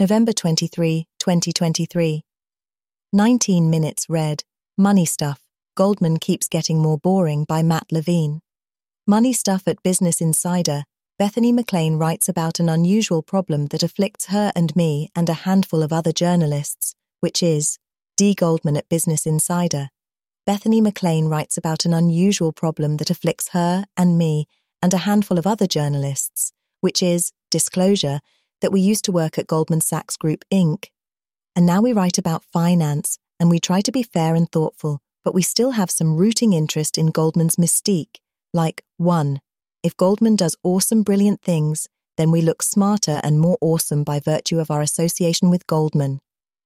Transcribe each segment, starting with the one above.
November 23, 2023. 19 minutes read Money Stuff Goldman Keeps Getting More Boring by Matt Levine. Money Stuff at Business Insider. Bethany McLean writes about an unusual problem that afflicts her and me and a handful of other journalists, which is D. Goldman at Business Insider. Bethany McLean writes about an unusual problem that afflicts her and me and a handful of other journalists, which is disclosure that we used to work at Goldman Sachs Group Inc. And now we write about finance and we try to be fair and thoughtful, but we still have some rooting interest in Goldman's mystique. Like, 1. If Goldman does awesome, brilliant things, then we look smarter and more awesome by virtue of our association with Goldman.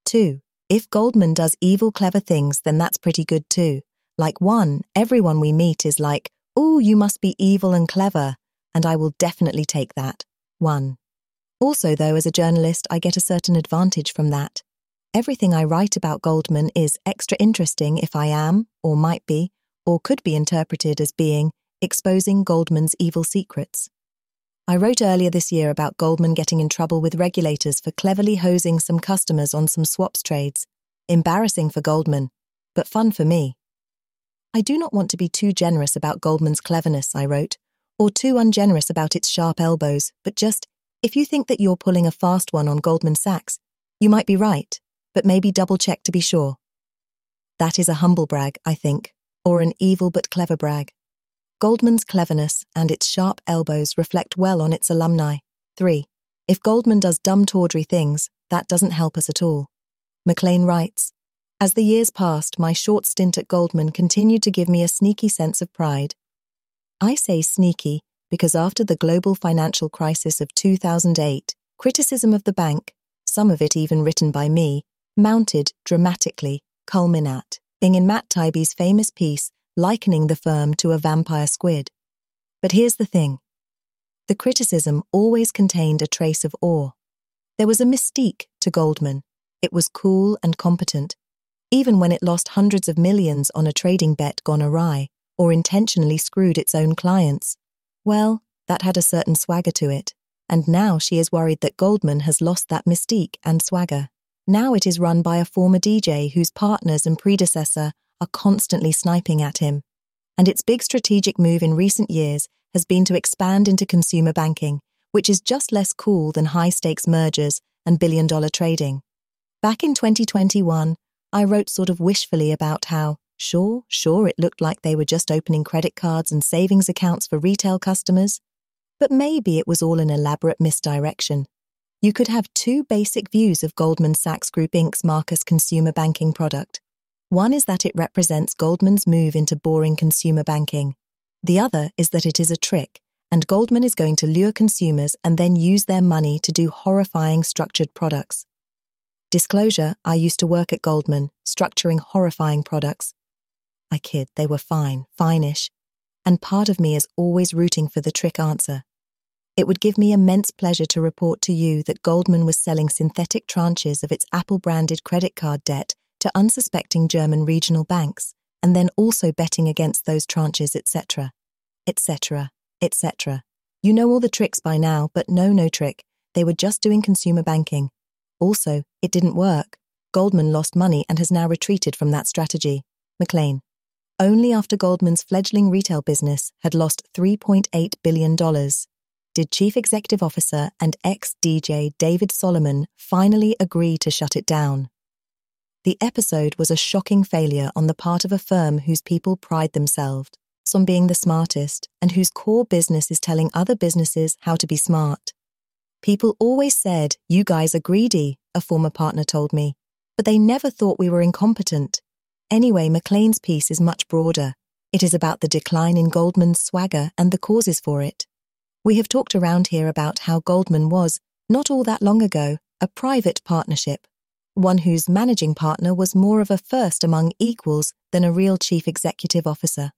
2. If Goldman does evil, clever things, then that's pretty good too. Like, 1. Everyone we meet is like, oh, you must be evil and clever, and I will definitely take that. 1. Also, though, as a journalist, I get a certain advantage from that. Everything I write about Goldman is extra interesting if I am, or might be, or could be interpreted as being, exposing Goldman's evil secrets. I wrote earlier this year about Goldman getting in trouble with regulators for cleverly hosing some customers on some swaps trades. Embarrassing for Goldman, but fun for me. I do not want to be too generous about Goldman's cleverness, I wrote, or too ungenerous about its sharp elbows, but just if you think that you're pulling a fast one on Goldman Sachs, you might be right, but maybe double check to be sure. That is a humble brag, I think, or an evil but clever brag. Goldman's cleverness and its sharp elbows reflect well on its alumni. 3. If Goldman does dumb tawdry things, that doesn't help us at all. McLean writes, As the years passed, my short stint at Goldman continued to give me a sneaky sense of pride. I say sneaky because after the global financial crisis of 2008, criticism of the bank, some of it even written by me, mounted dramatically, culminat, being in Matt Taibbi's famous piece likening the firm to a vampire squid. But here's the thing. The criticism always contained a trace of awe. There was a mystique to Goldman. It was cool and competent, even when it lost hundreds of millions on a trading bet gone awry or intentionally screwed its own clients. Well, that had a certain swagger to it, and now she is worried that Goldman has lost that mystique and swagger. Now it is run by a former DJ whose partners and predecessor are constantly sniping at him. And its big strategic move in recent years has been to expand into consumer banking, which is just less cool than high stakes mergers and billion dollar trading. Back in 2021, I wrote sort of wishfully about how Sure, sure, it looked like they were just opening credit cards and savings accounts for retail customers. But maybe it was all an elaborate misdirection. You could have two basic views of Goldman Sachs Group Inc.'s Marcus consumer banking product. One is that it represents Goldman's move into boring consumer banking. The other is that it is a trick, and Goldman is going to lure consumers and then use their money to do horrifying structured products. Disclosure I used to work at Goldman, structuring horrifying products, I kid, they were fine, fine-ish, and part of me is always rooting for the trick answer. It would give me immense pleasure to report to you that Goldman was selling synthetic tranches of its Apple branded credit card debt to unsuspecting German regional banks, and then also betting against those tranches, etc., etc., etc. You know all the tricks by now, but no, no trick. They were just doing consumer banking. Also, it didn't work. Goldman lost money and has now retreated from that strategy. McLean only after Goldman's fledgling retail business had lost $3.8 billion did Chief Executive Officer and ex DJ David Solomon finally agree to shut it down. The episode was a shocking failure on the part of a firm whose people pride themselves on being the smartest and whose core business is telling other businesses how to be smart. People always said, You guys are greedy, a former partner told me, but they never thought we were incompetent. Anyway, McLean's piece is much broader. It is about the decline in Goldman's swagger and the causes for it. We have talked around here about how Goldman was, not all that long ago, a private partnership, one whose managing partner was more of a first among equals than a real chief executive officer.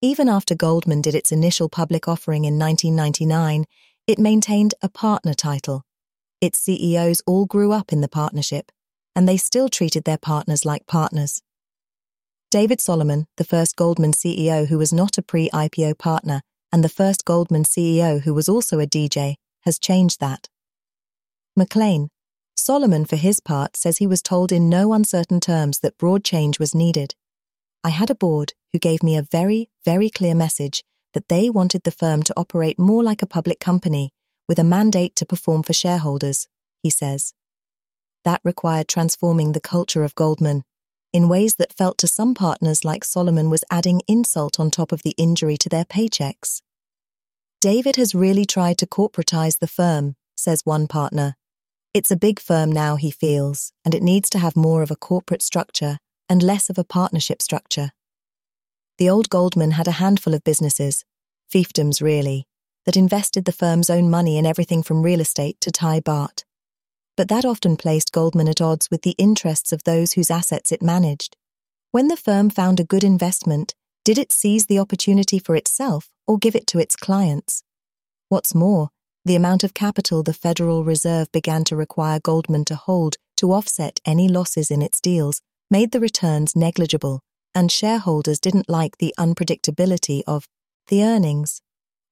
Even after Goldman did its initial public offering in 1999, it maintained a partner title. Its CEOs all grew up in the partnership, and they still treated their partners like partners. David Solomon, the first Goldman CEO who was not a pre IPO partner, and the first Goldman CEO who was also a DJ, has changed that. McLean. Solomon, for his part, says he was told in no uncertain terms that broad change was needed. I had a board who gave me a very, very clear message that they wanted the firm to operate more like a public company with a mandate to perform for shareholders, he says. That required transforming the culture of Goldman in ways that felt to some partners like Solomon was adding insult on top of the injury to their paychecks. David has really tried to corporatize the firm, says one partner. It's a big firm now, he feels, and it needs to have more of a corporate structure and less of a partnership structure. The old Goldman had a handful of businesses, fiefdoms really, that invested the firm's own money in everything from real estate to Thai baht but that often placed Goldman at odds with the interests of those whose assets it managed. When the firm found a good investment, did it seize the opportunity for itself or give it to its clients? What's more, the amount of capital the Federal Reserve began to require Goldman to hold to offset any losses in its deals made the returns negligible, and shareholders didn't like the unpredictability of the earnings.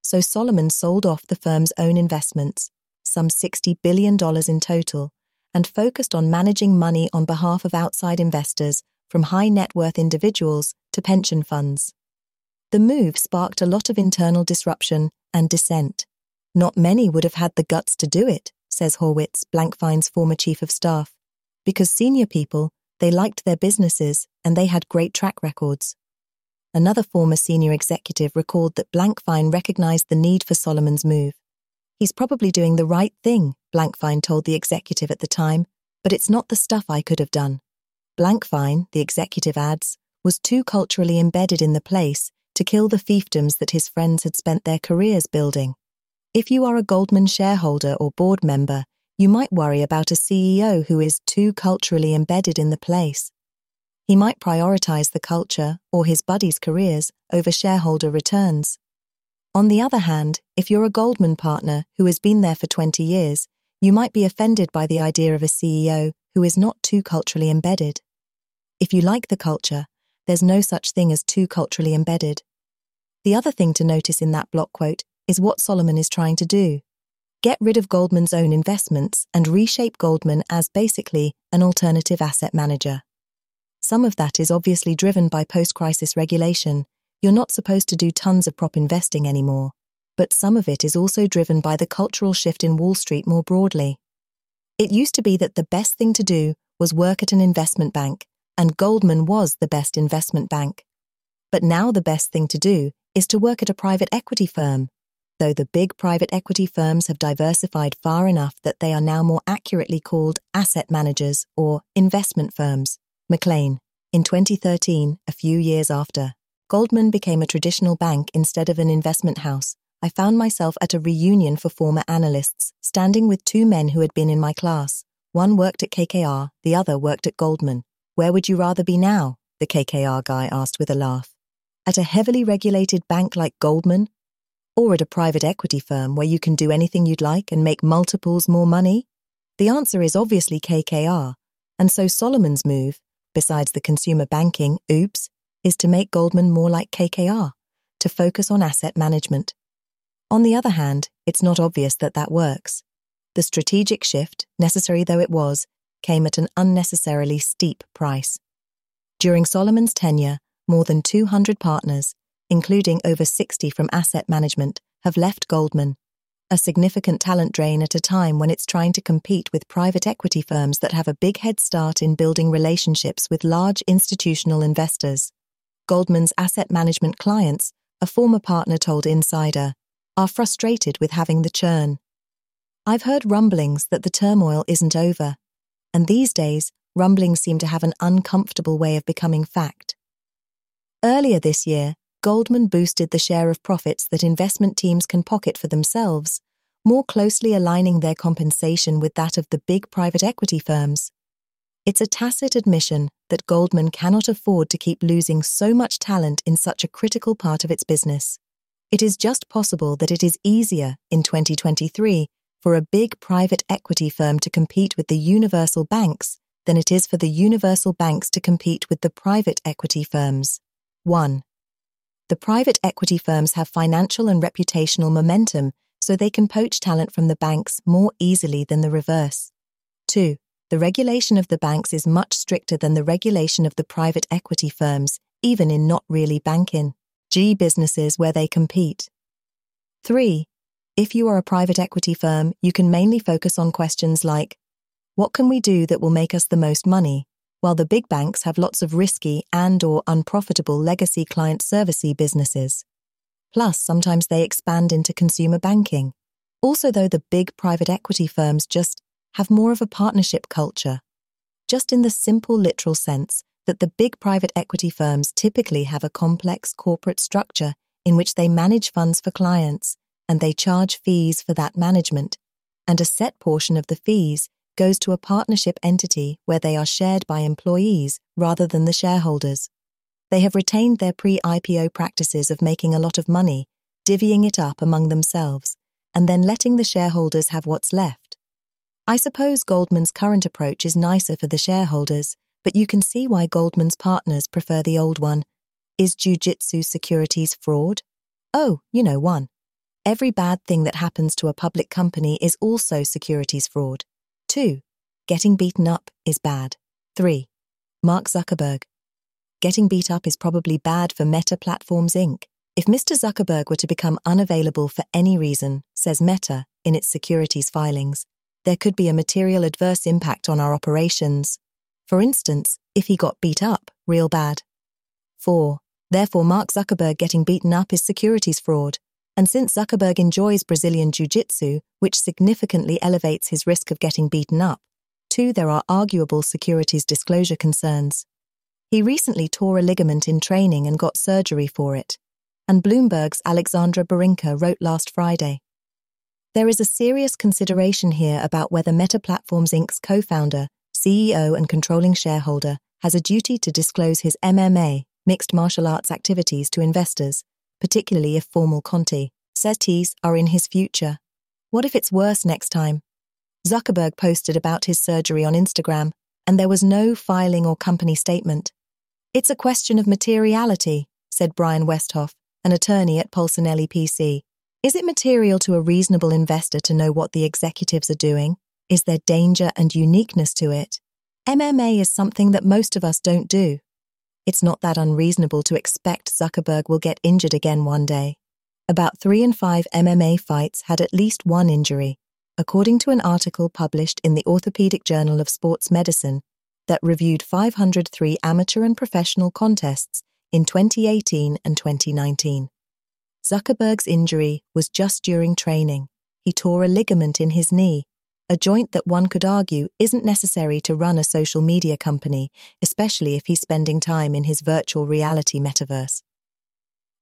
So Solomon sold off the firm's own investments some $60 billion in total, and focused on managing money on behalf of outside investors, from high net worth individuals to pension funds. The move sparked a lot of internal disruption and dissent. Not many would have had the guts to do it, says Horwitz, Blankfein's former chief of staff, because senior people, they liked their businesses and they had great track records. Another former senior executive recalled that Blankfein recognized the need for Solomon's move. He's probably doing the right thing, Blankfein told the executive at the time, but it's not the stuff I could have done. Blankfein, the executive adds, was too culturally embedded in the place to kill the fiefdoms that his friends had spent their careers building. If you are a Goldman shareholder or board member, you might worry about a CEO who is too culturally embedded in the place. He might prioritize the culture or his buddies' careers over shareholder returns. On the other hand, if you're a Goldman partner who has been there for 20 years, you might be offended by the idea of a CEO who is not too culturally embedded. If you like the culture, there's no such thing as too culturally embedded. The other thing to notice in that block quote is what Solomon is trying to do. Get rid of Goldman's own investments and reshape Goldman as basically an alternative asset manager. Some of that is obviously driven by post crisis regulation you're not supposed to do tons of prop investing anymore, but some of it is also driven by the cultural shift in Wall Street more broadly. It used to be that the best thing to do was work at an investment bank, and Goldman was the best investment bank. But now the best thing to do is to work at a private equity firm, though the big private equity firms have diversified far enough that they are now more accurately called asset managers or investment firms. McLean, in 2013, a few years after. Goldman became a traditional bank instead of an investment house, I found myself at a reunion for former analysts, standing with two men who had been in my class. One worked at KKR, the other worked at Goldman. Where would you rather be now? The KKR guy asked with a laugh. At a heavily regulated bank like Goldman? Or at a private equity firm where you can do anything you'd like and make multiples more money? The answer is obviously KKR. And so Solomon's move, besides the consumer banking, oops, is to make Goldman more like KKR, to focus on asset management. On the other hand, it's not obvious that that works. The strategic shift, necessary though it was, came at an unnecessarily steep price. During Solomon's tenure, more than 200 partners, including over 60 from asset management, have left Goldman, a significant talent drain at a time when it's trying to compete with private equity firms that have a big head start in building relationships with large institutional investors. Goldman's asset management clients, a former partner told Insider, are frustrated with having the churn. I've heard rumblings that the turmoil isn't over, and these days, rumblings seem to have an uncomfortable way of becoming fact. Earlier this year, Goldman boosted the share of profits that investment teams can pocket for themselves, more closely aligning their compensation with that of the big private equity firms. It's a tacit admission that Goldman cannot afford to keep losing so much talent in such a critical part of its business. It is just possible that it is easier in 2023 for a big private equity firm to compete with the universal banks than it is for the universal banks to compete with the private equity firms. 1. The private equity firms have financial and reputational momentum so they can poach talent from the banks more easily than the reverse. 2. The regulation of the banks is much stricter than the regulation of the private equity firms, even in not really banking G businesses where they compete. 3. If you are a private equity firm, you can mainly focus on questions like what can we do that will make us the most money? While the big banks have lots of risky and or unprofitable legacy client servicey businesses. Plus, sometimes they expand into consumer banking. Also, though, the big private equity firms just have more of a partnership culture. Just in the simple literal sense that the big private equity firms typically have a complex corporate structure in which they manage funds for clients and they charge fees for that management, and a set portion of the fees goes to a partnership entity where they are shared by employees rather than the shareholders. They have retained their pre IPO practices of making a lot of money, divvying it up among themselves, and then letting the shareholders have what's left. I suppose Goldman's current approach is nicer for the shareholders, but you can see why Goldman's partners prefer the old one. Is Jiu-Jitsu securities fraud? Oh, you know one. Every bad thing that happens to a public company is also securities fraud. 2. Getting beaten up is bad. 3. Mark Zuckerberg. Getting beat up is probably bad for Meta Platforms Inc. If Mr. Zuckerberg were to become unavailable for any reason, says Meta in its securities filings, there could be a material adverse impact on our operations. For instance, if he got beat up real bad. 4. Therefore, Mark Zuckerberg getting beaten up is securities fraud. And since Zuckerberg enjoys Brazilian Jiu Jitsu, which significantly elevates his risk of getting beaten up, two, there are arguable securities disclosure concerns. He recently tore a ligament in training and got surgery for it. And Bloomberg's Alexandra Barinka wrote last Friday. There is a serious consideration here about whether Meta Platforms Inc.'s co founder, CEO, and controlling shareholder has a duty to disclose his MMA, mixed martial arts activities to investors particularly if formal Conti settings are in his future. What if it's worse next time? Zuckerberg posted about his surgery on Instagram, and there was no filing or company statement. It's a question of materiality, said Brian Westhoff, an attorney at Polsinelli PC. Is it material to a reasonable investor to know what the executives are doing? Is there danger and uniqueness to it? MMA is something that most of us don't do. It's not that unreasonable to expect Zuckerberg will get injured again one day. About three in five MMA fights had at least one injury, according to an article published in the Orthopedic Journal of Sports Medicine that reviewed 503 amateur and professional contests in 2018 and 2019. Zuckerberg's injury was just during training. He tore a ligament in his knee, a joint that one could argue isn't necessary to run a social media company, especially if he's spending time in his virtual reality metaverse.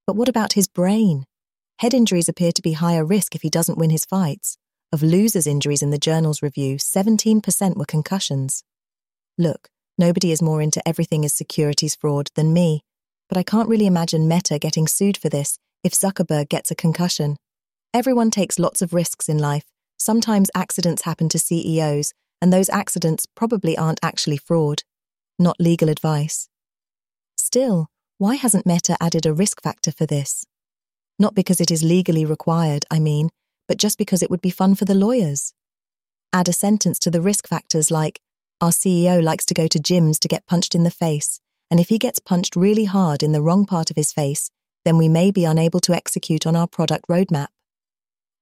But what about his brain? Head injuries appear to be higher risk if he doesn't win his fights. Of losers' injuries in the journal's review, 17% were concussions. Look, nobody is more into everything as securities fraud than me, but I can't really imagine Meta getting sued for this if Zuckerberg gets a concussion. Everyone takes lots of risks in life, Sometimes accidents happen to CEOs, and those accidents probably aren't actually fraud, not legal advice. Still, why hasn't Meta added a risk factor for this? Not because it is legally required, I mean, but just because it would be fun for the lawyers. Add a sentence to the risk factors like, our CEO likes to go to gyms to get punched in the face, and if he gets punched really hard in the wrong part of his face, then we may be unable to execute on our product roadmap.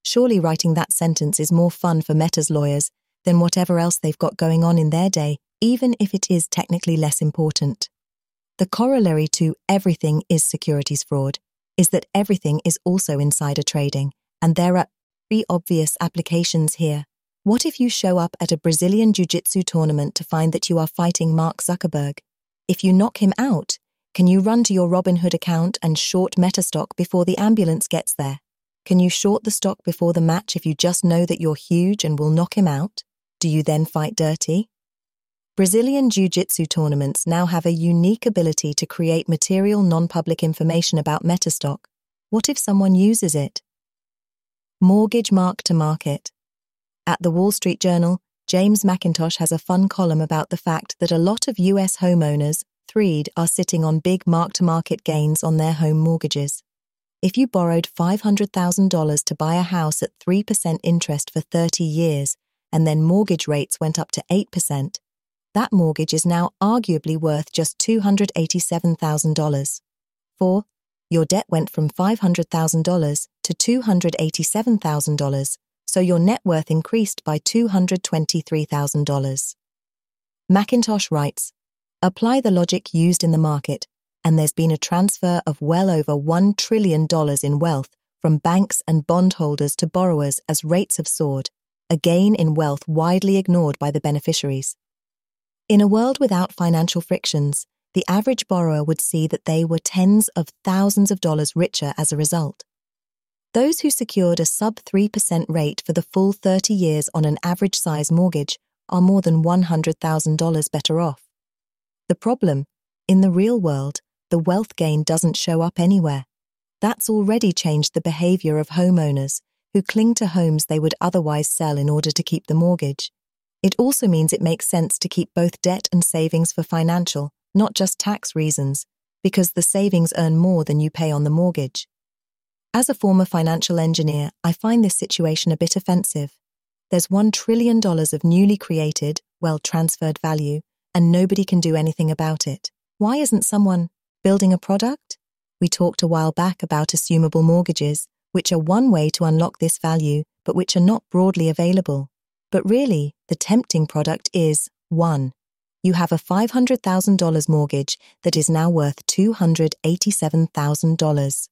Surely writing that sentence is more fun for Meta's lawyers than whatever else they've got going on in their day, even if it is technically less important. The corollary to everything is securities fraud is that everything is also insider trading, and there are three obvious applications here. What if you show up at a Brazilian Jiu Jitsu tournament to find that you are fighting Mark Zuckerberg? If you knock him out, can you run to your Robinhood account and short Metastock before the ambulance gets there? Can you short the stock before the match if you just know that you're huge and will knock him out? Do you then fight dirty? Brazilian Jiu Jitsu tournaments now have a unique ability to create material non public information about Metastock. What if someone uses it? Mortgage mark to market. At the Wall Street Journal, James Mackintosh has a fun column about the fact that a lot of US homeowners, threed, are sitting on big mark to market gains on their home mortgages. If you borrowed $500,000 to buy a house at 3% interest for 30 years, and then mortgage rates went up to 8%, that mortgage is now arguably worth just $287,000. 4. Your debt went from $500,000 to $287,000, so your net worth increased by $223,000. Mackintosh writes Apply the logic used in the market, and there's been a transfer of well over $1 trillion in wealth from banks and bondholders to borrowers as rates have soared, a gain in wealth widely ignored by the beneficiaries. In a world without financial frictions, the average borrower would see that they were tens of thousands of dollars richer as a result. Those who secured a sub 3% rate for the full 30 years on an average size mortgage are more than $100,000 better off. The problem, in the real world, the wealth gain doesn't show up anywhere. That's already changed the behavior of homeowners who cling to homes they would otherwise sell in order to keep the mortgage. It also means it makes sense to keep both debt and savings for financial, not just tax reasons, because the savings earn more than you pay on the mortgage. As a former financial engineer, I find this situation a bit offensive. There's $1 trillion of newly created, well transferred value, and nobody can do anything about it. Why isn't someone building a product? We talked a while back about assumable mortgages, which are one way to unlock this value, but which are not broadly available. But really, the tempting product is 1. You have a $500,000 mortgage that is now worth $287,000.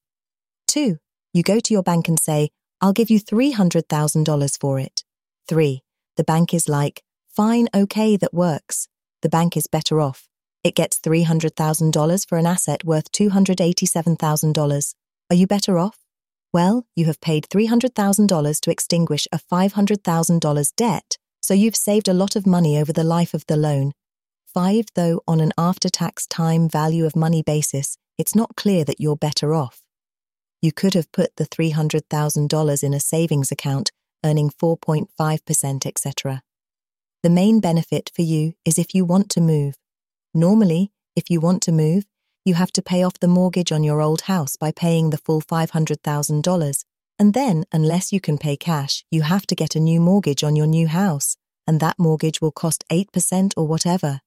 2. You go to your bank and say, I'll give you $300,000 for it. 3. The bank is like, fine, okay, that works. The bank is better off. It gets $300,000 for an asset worth $287,000. Are you better off? Well, you have paid $300,000 to extinguish a $500,000 debt, so you've saved a lot of money over the life of the loan. Five, though, on an after tax time value of money basis, it's not clear that you're better off. You could have put the $300,000 in a savings account, earning 4.5%, etc. The main benefit for you is if you want to move. Normally, if you want to move, you have to pay off the mortgage on your old house by paying the full $500,000. And then, unless you can pay cash, you have to get a new mortgage on your new house, and that mortgage will cost 8% or whatever.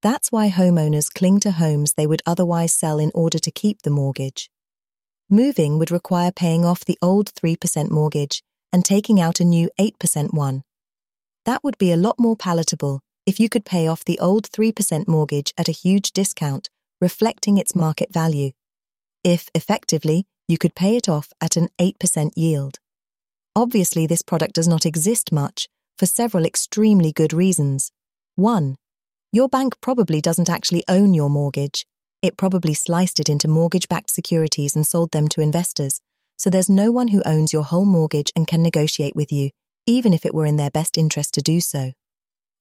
That's why homeowners cling to homes they would otherwise sell in order to keep the mortgage. Moving would require paying off the old 3% mortgage and taking out a new 8% one. That would be a lot more palatable if you could pay off the old 3% mortgage at a huge discount reflecting its market value. If, effectively, you could pay it off at an 8% yield. Obviously, this product does not exist much for several extremely good reasons. 1. Your bank probably doesn't actually own your mortgage. It probably sliced it into mortgage backed securities and sold them to investors, so there's no one who owns your whole mortgage and can negotiate with you, even if it were in their best interest to do so.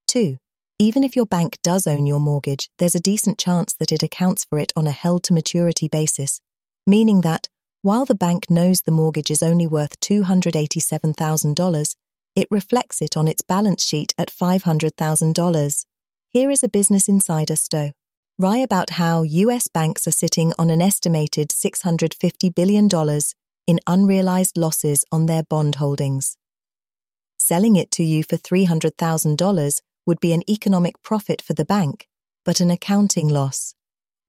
2. Even if your bank does own your mortgage, there's a decent chance that it accounts for it on a held to maturity basis, meaning that, while the bank knows the mortgage is only worth $287,000, it reflects it on its balance sheet at $500,000. Here is a Business Insider stow. Write about how US banks are sitting on an estimated $650 billion in unrealized losses on their bond holdings. Selling it to you for $300,000 would be an economic profit for the bank, but an accounting loss.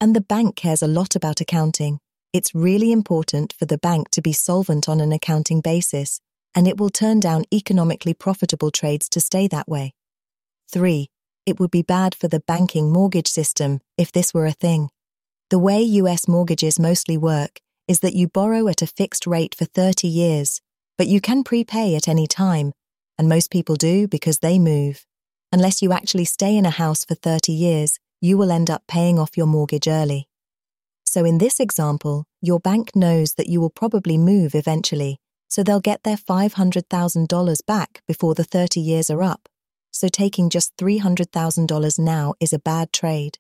And the bank cares a lot about accounting. It's really important for the bank to be solvent on an accounting basis, and it will turn down economically profitable trades to stay that way. 3. It would be bad for the banking mortgage system if this were a thing. The way US mortgages mostly work is that you borrow at a fixed rate for 30 years, but you can prepay at any time, and most people do because they move. Unless you actually stay in a house for 30 years, you will end up paying off your mortgage early. So, in this example, your bank knows that you will probably move eventually, so they'll get their $500,000 back before the 30 years are up. So, taking just $300,000 now is a bad trade.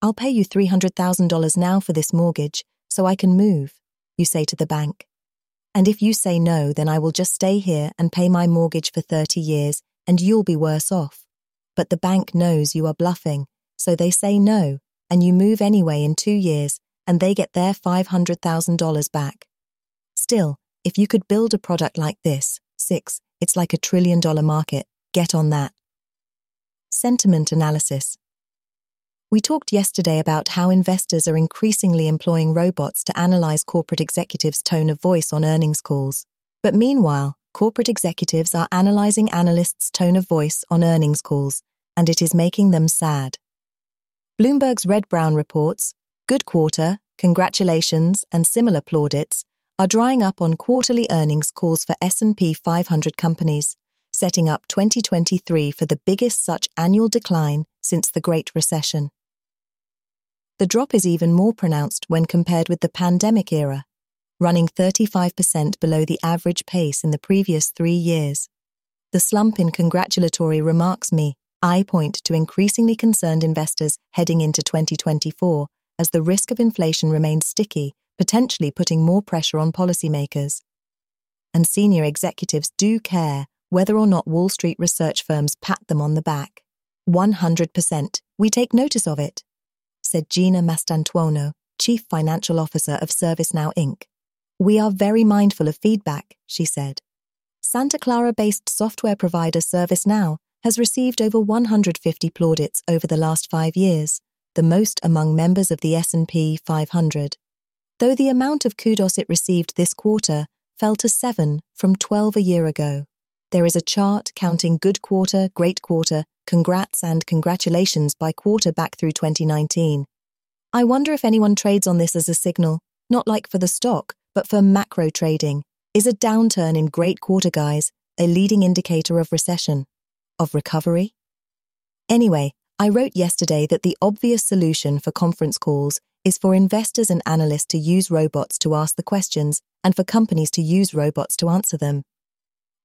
I'll pay you $300,000 now for this mortgage so I can move, you say to the bank. And if you say no, then I will just stay here and pay my mortgage for 30 years and you'll be worse off. But the bank knows you are bluffing, so they say no, and you move anyway in two years, and they get their $500,000 back. Still, if you could build a product like this, 6, it's like a trillion dollar market. Get on that. Sentiment analysis. We talked yesterday about how investors are increasingly employing robots to analyze corporate executives' tone of voice on earnings calls. But meanwhile, corporate executives are analyzing analysts' tone of voice on earnings calls, and it is making them sad. Bloomberg's Red Brown reports, good quarter, congratulations, and similar plaudits are drying up on quarterly earnings calls for S&P 500 companies, setting up 2023 for the biggest such annual decline since the Great Recession. The drop is even more pronounced when compared with the pandemic era, running 35% below the average pace in the previous three years. The slump in congratulatory remarks me, I point to increasingly concerned investors heading into 2024 as the risk of inflation remains sticky, potentially putting more pressure on policymakers. And senior executives do care whether or not Wall Street research firms pat them on the back. 100%, we take notice of it said Gina Mastantuono, Chief Financial Officer of ServiceNow Inc. We are very mindful of feedback, she said. Santa Clara based software provider ServiceNow has received over 150 plaudits over the last five years, the most among members of the S&P 500. Though the amount of kudos it received this quarter fell to 7 from 12 a year ago. There is a chart counting good quarter, great quarter, congrats, and congratulations by quarter back through 2019. I wonder if anyone trades on this as a signal, not like for the stock, but for macro trading. Is a downturn in great quarter guys a leading indicator of recession? Of recovery? Anyway, I wrote yesterday that the obvious solution for conference calls is for investors and analysts to use robots to ask the questions and for companies to use robots to answer them.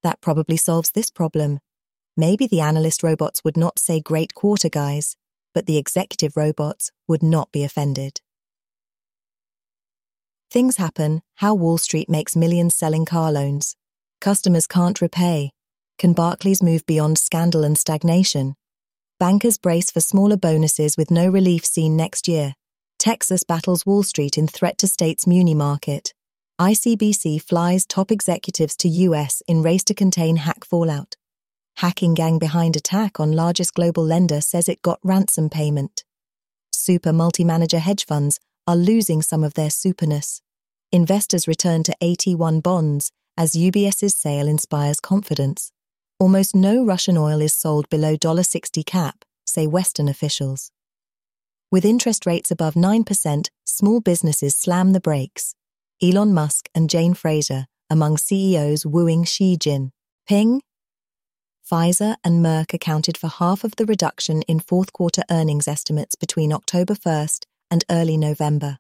That probably solves this problem. Maybe the analyst robots would not say great quarter guys, but the executive robots would not be offended. Things happen how Wall Street makes millions selling car loans. Customers can't repay. Can Barclays move beyond scandal and stagnation? Bankers brace for smaller bonuses with no relief seen next year. Texas battles Wall Street in threat to state's muni market. ICBC flies top executives to US in race to contain hack fallout. Hacking gang behind attack on largest global lender says it got ransom payment. Super multi-manager hedge funds are losing some of their superness. Investors return to AT1 bonds as UBS's sale inspires confidence. Almost no Russian oil is sold below $60 cap, say Western officials. With interest rates above 9%, small businesses slam the brakes. Elon Musk and Jane Fraser among CEOs wooing Xi Jinping. Pfizer and Merck accounted for half of the reduction in fourth quarter earnings estimates between October 1st and early November.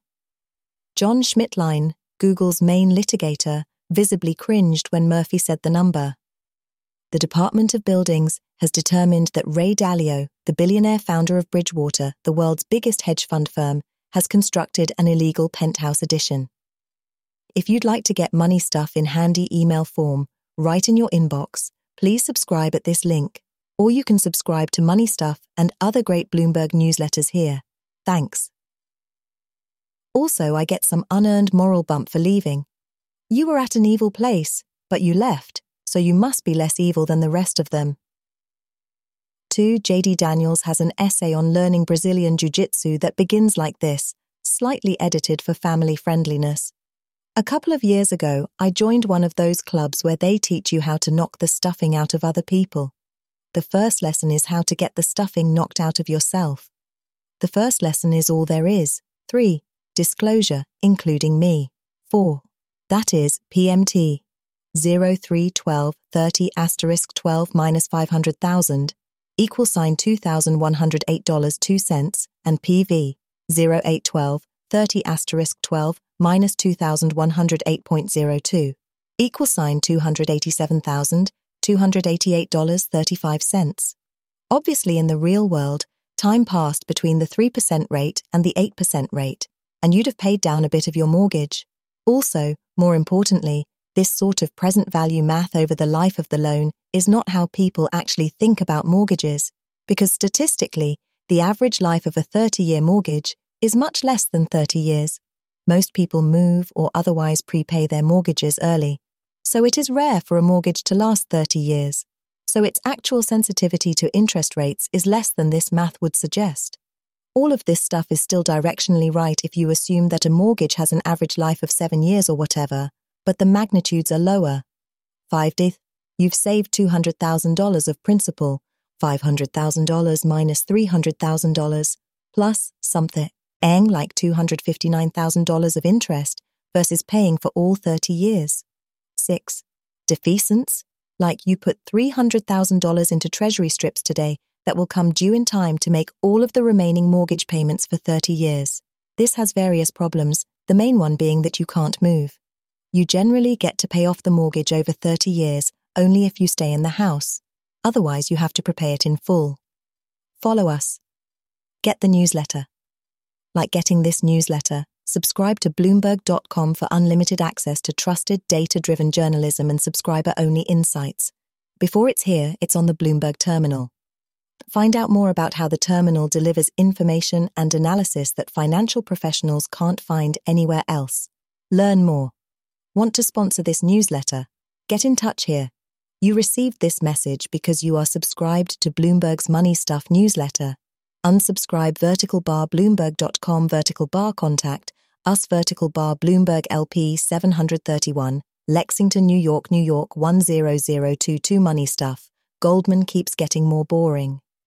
John Schmidtlein, Google's main litigator, visibly cringed when Murphy said the number. The Department of Buildings has determined that Ray Dalio, the billionaire founder of Bridgewater, the world's biggest hedge fund firm, has constructed an illegal penthouse addition. If you'd like to get money stuff in handy email form, right in your inbox, please subscribe at this link, or you can subscribe to Money Stuff and other great Bloomberg newsletters here. Thanks. Also, I get some unearned moral bump for leaving. You were at an evil place, but you left, so you must be less evil than the rest of them. 2. JD Daniels has an essay on learning Brazilian Jiu Jitsu that begins like this, slightly edited for family friendliness. A couple of years ago, I joined one of those clubs where they teach you how to knock the stuffing out of other people. The first lesson is how to get the stuffing knocked out of yourself. The first lesson is all there is. 3. Disclosure, including me. 4. That is PMT. 0312 30 asterisk 12 minus 500,000 equal sign $2,108.02 and PV 0812 30 asterisk 12 minus 2,108.02 equal sign $287,288.35. Obviously, in the real world, time passed between the 3% rate and the 8% rate, and you'd have paid down a bit of your mortgage. Also, more importantly, this sort of present value math over the life of the loan is not how people actually think about mortgages, because statistically, the average life of a 30 year mortgage is much less than 30 years. Most people move or otherwise prepay their mortgages early, so it is rare for a mortgage to last 30 years. So its actual sensitivity to interest rates is less than this math would suggest. All of this stuff is still directionally right if you assume that a mortgage has an average life of seven years or whatever, but the magnitudes are lower. 5 death, you've saved $200,000 of principal, $500,000 minus $300,000, plus something like $259,000 of interest versus paying for all 30 years. 6. Defeasance, like you put $300,000 into treasury strips today that will come due in time to make all of the remaining mortgage payments for 30 years. This has various problems, the main one being that you can't move. You generally get to pay off the mortgage over 30 years only if you stay in the house. Otherwise, you have to prepay it in full. Follow us. Get the newsletter. Like getting this newsletter, subscribe to Bloomberg.com for unlimited access to trusted, data driven journalism and subscriber only insights. Before it's here, it's on the Bloomberg terminal. Find out more about how the terminal delivers information and analysis that financial professionals can't find anywhere else. Learn more. Want to sponsor this newsletter? Get in touch here. You received this message because you are subscribed to Bloomberg's Money Stuff newsletter. Unsubscribe vertical bar Bloomberg.com vertical bar contact us vertical bar Bloomberg LP 731 Lexington, New York, New York 10022 Money Stuff. Goldman keeps getting more boring.